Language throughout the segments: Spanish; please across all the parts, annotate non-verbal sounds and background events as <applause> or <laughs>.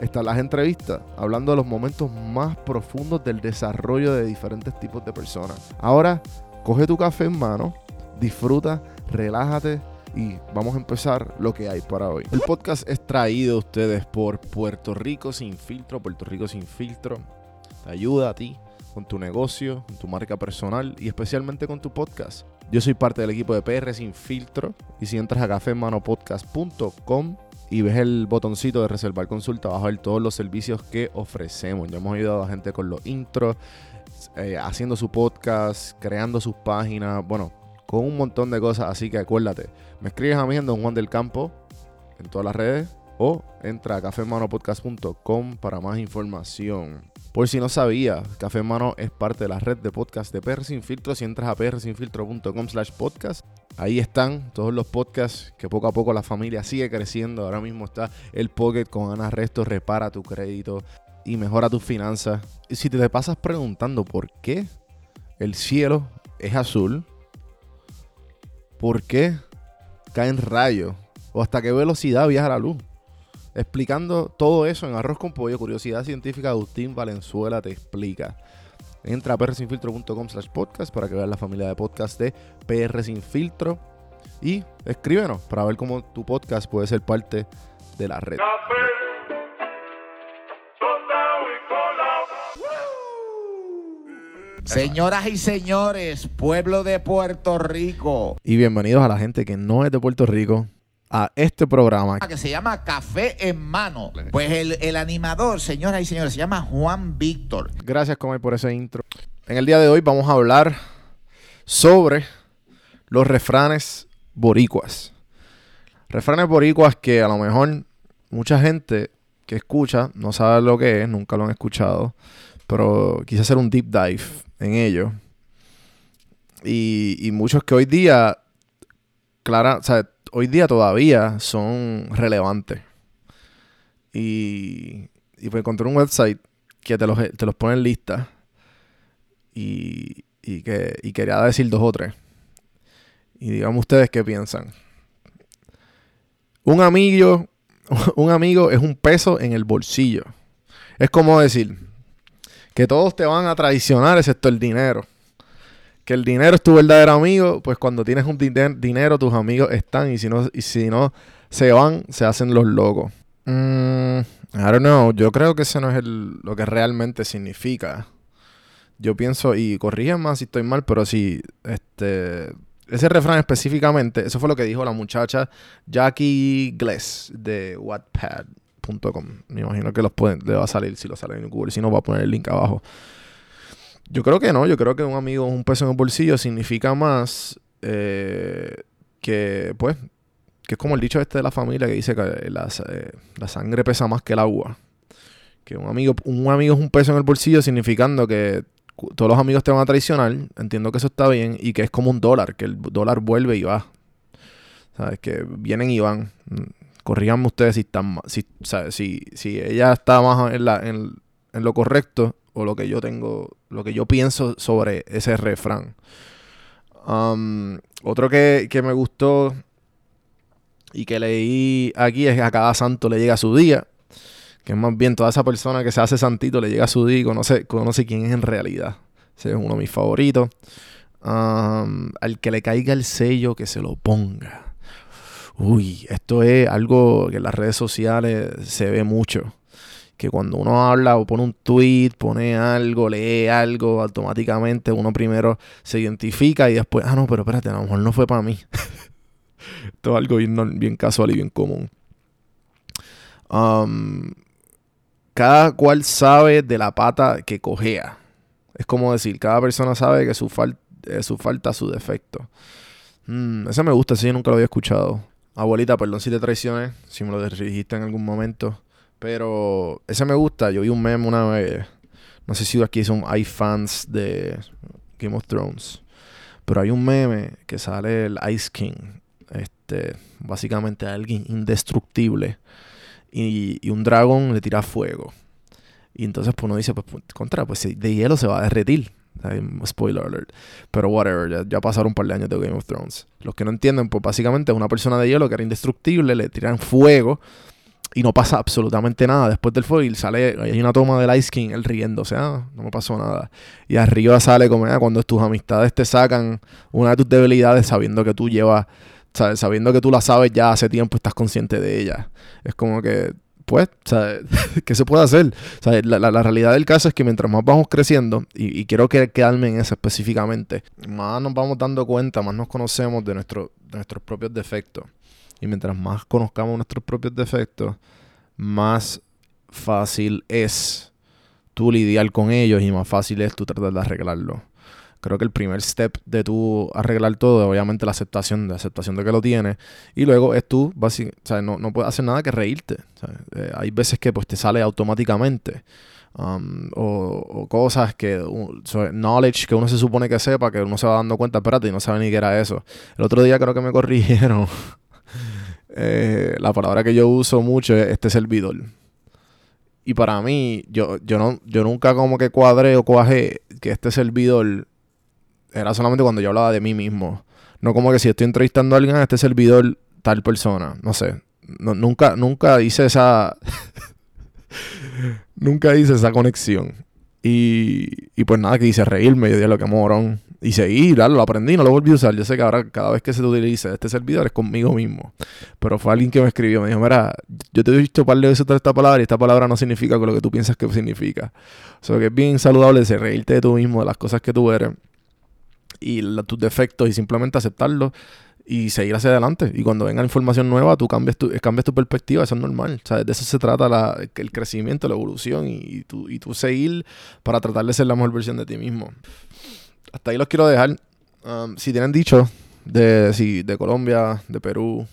están las entrevistas, hablando de los momentos más profundos del desarrollo de diferentes tipos de personas. Ahora, coge tu café en mano, disfruta, relájate y vamos a empezar lo que hay para hoy. El podcast es traído a ustedes por Puerto Rico Sin Filtro. Puerto Rico Sin Filtro te ayuda a ti con tu negocio, con tu marca personal y especialmente con tu podcast. Yo soy parte del equipo de PR Sin Filtro y si entras a cafemanopodcast.com y ves el botoncito de reservar consulta, vas a ver todos los servicios que ofrecemos. Ya hemos ayudado a gente con los intros, eh, haciendo su podcast, creando sus páginas, bueno, con un montón de cosas. Así que acuérdate, me escribes a mí en Don Juan del Campo en todas las redes o entra a cafemanopodcast.com para más información. Por si no sabía, Café Mano es parte de la red de podcast de PR Sin Filtro. Si entras a prsinfiltro.com slash podcast, ahí están todos los podcasts que poco a poco la familia sigue creciendo. Ahora mismo está el Pocket con Ana Resto, repara tu crédito y mejora tus finanzas. Y si te pasas preguntando por qué el cielo es azul, por qué caen rayos o hasta qué velocidad viaja la luz explicando todo eso en Arroz con Pollo, Curiosidad Científica, Agustín Valenzuela te explica. Entra a prsinfiltro.com slash podcast para que veas la familia de podcast de PR Sin Filtro y escríbenos para ver cómo tu podcast puede ser parte de la red. Señoras y señores, pueblo de Puerto Rico. Y bienvenidos a la gente que no es de Puerto Rico, a este programa. Que se llama Café en Mano. Pues el, animador, señoras y señores, se llama Juan Víctor. Gracias, Comer, por ese intro. En el día de hoy vamos a hablar sobre los refranes boricuas. Refranes boricuas que a lo mejor mucha gente que escucha no sabe lo que es, nunca lo han escuchado, pero quise hacer un deep dive en ello. Y, y muchos que hoy día, clara, o sea, hoy día todavía son relevantes. Y, y pues encontré un website que te los, te los pone en lista. Y, y, que, y quería decir dos o tres. Y digamos ustedes qué piensan. Un amigo, <laughs> un amigo es un peso en el bolsillo. Es como decir que todos te van a traicionar excepto el dinero que el dinero es tu verdadero amigo, pues cuando tienes un dinero, tus amigos están y si no, y si no se van, se hacen los locos. Mm, I don't know, yo creo que eso no es lo que realmente significa. Yo pienso, y corrigen más si estoy mal, pero si este, ese refrán específicamente, eso fue lo que dijo la muchacha Jackie Gless de Wattpad.com. Me imagino que los pueden, le va a salir si lo sale en Google, si no va a poner el link abajo. Yo creo que no, yo creo que un amigo un peso en el bolsillo significa más eh, que, pues, que es como el dicho este de la familia que dice que la, eh, la, sangre pesa más que el agua. Que un amigo, un amigo es un peso en el bolsillo significando que todos los amigos te van a traicionar, entiendo que eso está bien, y que es como un dólar, que el dólar vuelve y va. ¿Sabes? Que vienen y van. Corríganme ustedes si están si, si, si ella está más en, la, en, en lo correcto o lo que yo tengo, lo que yo pienso sobre ese refrán. Um, otro que, me gustó y que leí aquí es que a cada santo le llega su día. Que más bien toda esa persona que se hace santito le llega su día y conoce, conoce quién es en realidad. Ese es uno de mis favoritos. Um, al que le caiga el sello, que se lo ponga. Uy, esto es algo que en las redes sociales se ve mucho que cuando uno habla o pone un tweet, pone algo, lee algo, automáticamente uno primero se identifica y después, ah, no, pero espérate, a lo mejor no fue para mí. <laughs> Esto es algo bien, casual y bien común. Um, cada cual sabe de la pata que cojea. Es como decir, cada persona sabe que su, su falta, su defecto. Mm, ese me gusta, ese yo nunca lo había escuchado. Abuelita, perdón si te traicioné, si me lo dijiste en algún momento Pero ese me gusta. Yo vi un meme una vez. No sé si aquí son, hay fans de Game of Thrones. Pero hay un meme que sale el Ice King. Este, básicamente alguien indestructible. Y, un dragón le tira fuego. Y entonces pues uno dice, pues contra, pues de hielo se va a derretir. Spoiler alert. Pero whatever, ya, pasaron un par de años de Game of Thrones. Los que no entienden, pues básicamente es una persona de hielo que era indestructible, le tiran fuego y no pasa absolutamente nada después del y sale, hay una toma del Ice King, él sea, ah, no me pasó nada. Y arriba sale como ah, cuando tus amistades te sacan una de tus debilidades sabiendo que tú llevas, sabiendo que tú la sabes ya hace tiempo, estás consciente de ella. Es como que pues, <laughs> ¿qué se puede hacer? la, realidad del caso es que mientras más vamos creciendo, y, quiero que, quedarme en eso específicamente, más nos vamos dando cuenta, más nos conocemos de, nuestro, de nuestros propios defectos. Y mientras más conozcamos nuestros propios defectos, más fácil es tú lidiar con ellos y más fácil es tú tratar de arreglarlo creo que el primer step de tú arreglar todo es obviamente la aceptación, de aceptación de que lo tienes. Y luego es tú, no, no puedes hacer nada que reírte. Eh, hay veces que pues te sale automáticamente. Um, o, cosas que, knowledge que uno se supone que sepa, que uno se va dando cuenta, espérate, y no sabe ni qué era eso. El otro día creo que me <laughs> corrigieron. Eh, la palabra que yo uso mucho es este servidor. Y para mí, yo, yo, no, yo nunca como que cuadré o cuajé que este servidor era solamente cuando yo hablaba de mí mismo. No como que si estoy entrevistando a alguien este servidor, tal persona. No sé. nunca, nunca hice esa. <laughs> nunca hice esa conexión. Y, y pues nada, que hice reírme. Yo dije lo que morón. Y seguí, lo aprendí, no lo volví a usar. Yo sé que ahora cada vez que se utilice este servidor es conmigo mismo. Pero fue alguien que me escribió, me dijo, mira, yo te he dicho un par de veces esta palabra y esta palabra no significa lo que tú piensas que significa. O sea que es bien saludable de reírte de tú mismo, de las cosas que tú eres y tus defectos y simplemente aceptarlos y seguir hacia adelante. Y cuando venga información nueva, tú cambias tu, cambias tu perspectiva, eso es normal. O sea, de eso se trata la, el crecimiento, la evolución y, y, tú, y tú seguir para tratar de ser la mejor versión de ti mismo. Hasta ahí los quiero dejar. Um, si tienen dicho de, si, de Colombia, de Perú,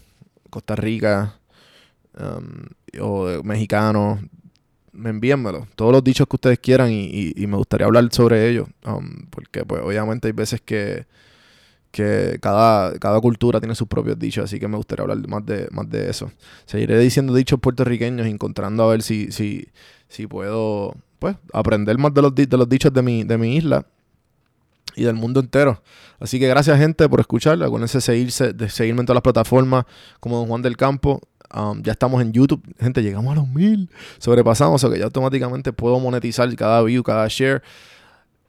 Costa Rica um, o de mexicanos, envíenmelo. Todos los dichos que ustedes quieran y, me gustaría hablar sobre ellos. Um, porque pues obviamente hay veces que, que cada, cada cultura tiene sus propios dichos, así que me gustaría hablar más de, más de eso. Seguiré diciendo dichos puertorriqueños, encontrando a ver si, si, si puedo pues aprender más de los, de los dichos de mi, de mi isla y del mundo entero. Así que gracias gente por escucharlo. Acuérdense seguirse, de seguirme en todas las plataformas como Don Juan del Campo. Um, ya estamos en YouTube. Gente, llegamos a los mil. Sobrepasamos, o que ya automáticamente puedo monetizar cada view, cada share.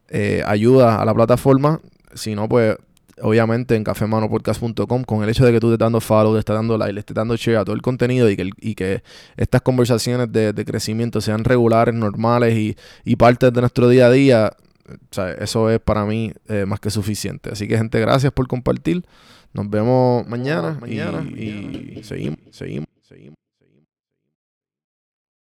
Eh, ayuda a la plataforma. Si no, pues obviamente en cafemanopodcast.com con el hecho de que tú te estás dando follow, te estás dando like, le estés dando share a todo el contenido y que, y que estas conversaciones de, crecimiento sean regulares, normales y, y partes de nuestro día a día, eso es para mí eh, más que suficiente. Así que gente, gracias por compartir. Nos vemos mañana, mañana y, seguimos, seguimos, seguimos.